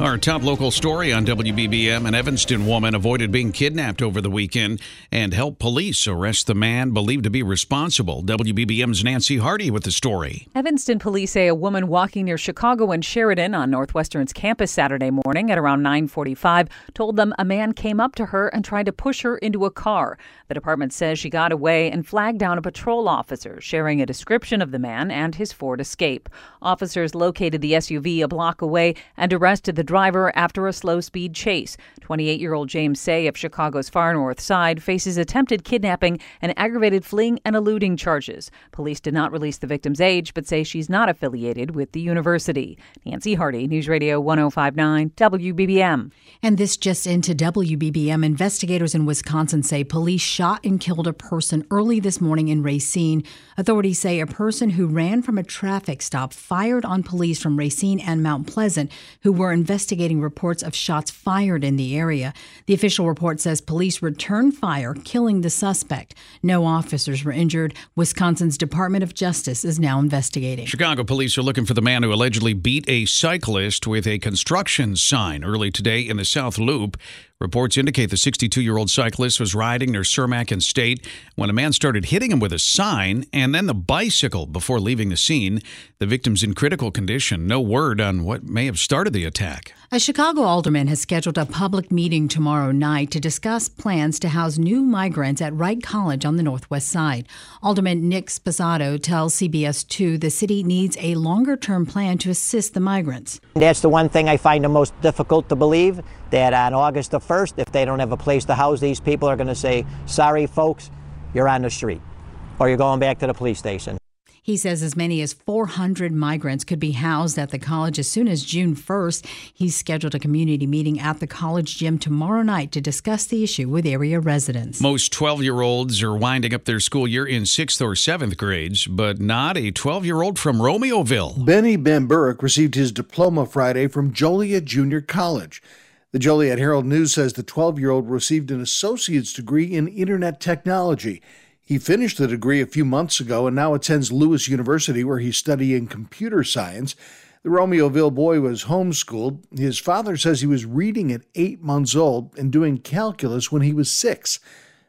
Our top local story on WBBM an Evanston woman avoided being kidnapped over the weekend and helped police arrest the man believed to be responsible. WBBM's Nancy Harty with the story. Evanston police say a woman walking near Chicago and Sheridan on Northwestern's campus Saturday morning at around 9:45 told them a man came up to her and tried to push her into a car. The department says she got away and flagged down a patrol officer, sharing a description of the man and his Ford Escape. Officers located the SUV a block away and arrested the driver after a slow speed chase. 28 year old James Say of Chicago's far north side faces attempted kidnapping and aggravated fleeing and eluding charges. Police did not release the victim's age, but say she's not affiliated with the university. Nancy Harty, News Radio 1059, WBBM. And this just into WBBM. Investigators in Wisconsin say police shot and killed a person early this morning in Racine. Authorities say a person who ran from a traffic stop fired on police from Racine and Mount Pleasant who were investigating investigating reports of shots fired in the area. The official report says police returned fire, killing the suspect. No officers were injured. Wisconsin's Department of Justice is now investigating. Chicago police are looking for the man who allegedly beat a cyclist with a construction sign early today in the South Loop. Reports indicate the 62 year old cyclist was riding near Cermak and State when a man started hitting him with a sign and then the bicycle before leaving the scene. The victim's in critical condition. No word on what may have started the attack. A Chicago alderman has scheduled a public meeting tomorrow night to discuss plans to house new migrants at Wright College on the Northwest Side. Alderman Nick Sposato tells CBS 2 the city needs a longer term plan to assist the migrants. That's the one thing I find the most difficult to believe that on August the 1st, if they don't have a place to house these people, are going to say, sorry, folks, you're on the street or you're going back to the police station. He says as many as 400 migrants could be housed at the college as soon as June 1st. He's scheduled a community meeting at the college gym tomorrow night to discuss the issue with area residents. Most 12 year olds are winding up their school year in sixth or seventh grades, but not a 12 year old from Romeoville. Benny Bamburek received his diploma Friday from Joliet Junior College. The Joliet Herald News says the 12 year old received an associate's degree in Internet technology. He finished the degree a few months ago and now attends Lewis University, where he's studying computer science. The Romeoville boy was homeschooled. His father says he was reading at eight months old and doing calculus when he was six.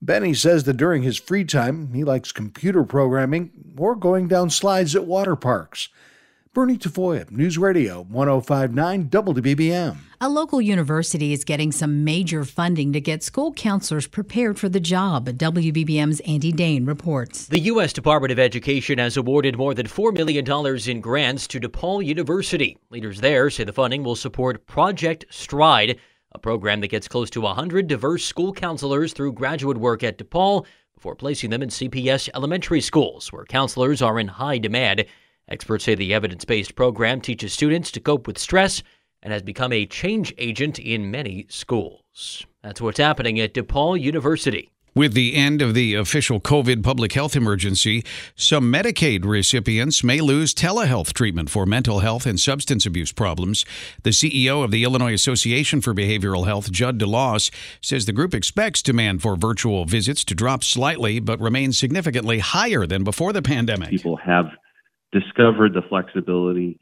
Benny says that during his free time, he likes computer programming or going down slides at water parks. Bernie Tafoya, News Radio 1059 WBBM. A local university is getting some major funding to get school counselors prepared for the job. WBBM's Andy Dahn reports. The U.S. Department of Education has awarded more than $4 million in grants to DePaul University. Leaders there say the funding will support Project Stride, a program that gets close to 100 diverse school counselors through graduate work at DePaul before placing them in CPS elementary schools, where counselors are in high demand. Experts say the evidence based program teaches students to cope with stress and has become a change agent in many schools. That's what's happening at DePaul University. With the end of the official COVID public health emergency, some Medicaid recipients may lose telehealth treatment for mental health and substance abuse problems. The CEO of the Illinois Association for Behavioral Health, Judd DeLoss, says the group expects demand for virtual visits to drop slightly but remain significantly higher than before the pandemic. People have discovered the flexibility,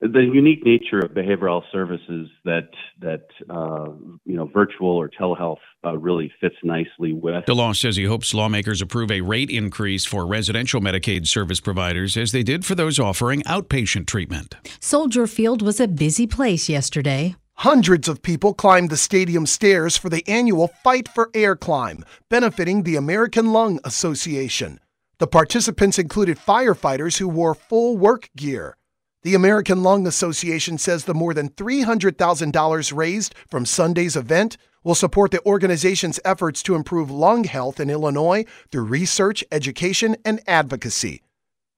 the unique nature of behavioral health services that that uh, you know virtual or telehealth uh, really fits nicely with. DeLoss says he hopes lawmakers approve a rate increase for residential Medicaid service providers, as they did for those offering outpatient treatment. Soldier Field was a busy place yesterday. Hundreds of people climbed the stadium stairs for the annual Fight for Air climb, benefiting the American Lung Association. The participants included firefighters who wore full work gear. The American Lung Association says the more than $300,000 raised from Sunday's event will support the organization's efforts to improve lung health in Illinois through research, education, and advocacy.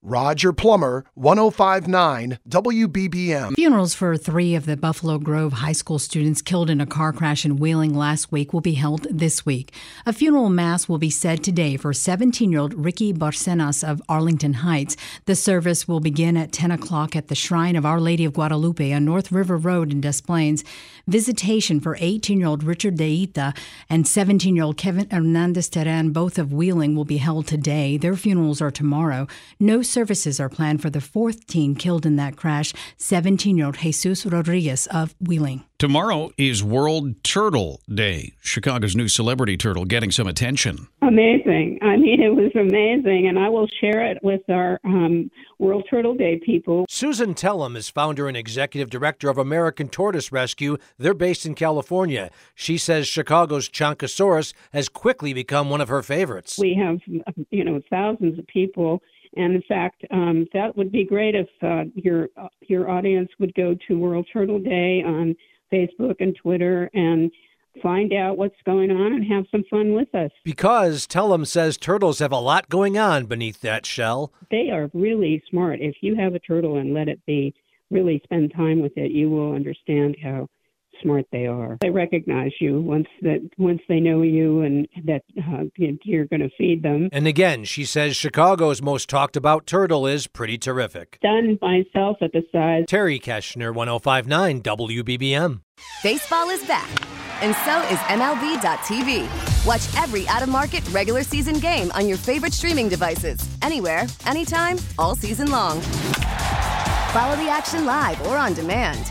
Roger Plummer, 1059 WBBM. Funerals for three of the Buffalo Grove High School students killed in a car crash in Wheeling last week will be held this week. A funeral mass will be said today for 17 year old Ricky Barcenas of Arlington Heights. The service will begin at 10 o'clock at the Shrine of Our Lady of Guadalupe on North River Road in Des Plaines. Visitation for 18 year old Richard Deita and 17 year old Kevin Hernandez Terran, both of Wheeling, will be held today. Their funerals are tomorrow. No services are planned for the fourth teen killed in that crash, 17 year old Jesus Rodriguez of Wheeling. Tomorrow is World Turtle Day. Chicago's new celebrity turtle getting some attention. Amazing. I mean, it was amazing, and I will share it with our um, World Turtle Day people. Susan Tellem is founder and executive director of American Tortoise Rescue. They're based in California. She says Chicago's Chonkosaurus has quickly become one of her favorites. We have, you know, thousands of people and in fact, um, that would be great if uh, your your audience would go to World Turtle Day on Facebook and Twitter and find out what's going on and have some fun with us. Because Tellem says turtles have a lot going on beneath that shell. They are really smart. If you have a turtle and let it be, really spend time with it, you will understand how smart they are. They recognize you once that once they know you and that uh, you're going to feed them. And again, she says Chicago's most talked about turtle is pretty terrific. Done myself at the size. Terry Keshner, 1059 WBBM. Baseball is back, and so is MLB.tv. Watch every out of market regular season game on your favorite streaming devices, anywhere, anytime, all season long. Follow the action live or on demand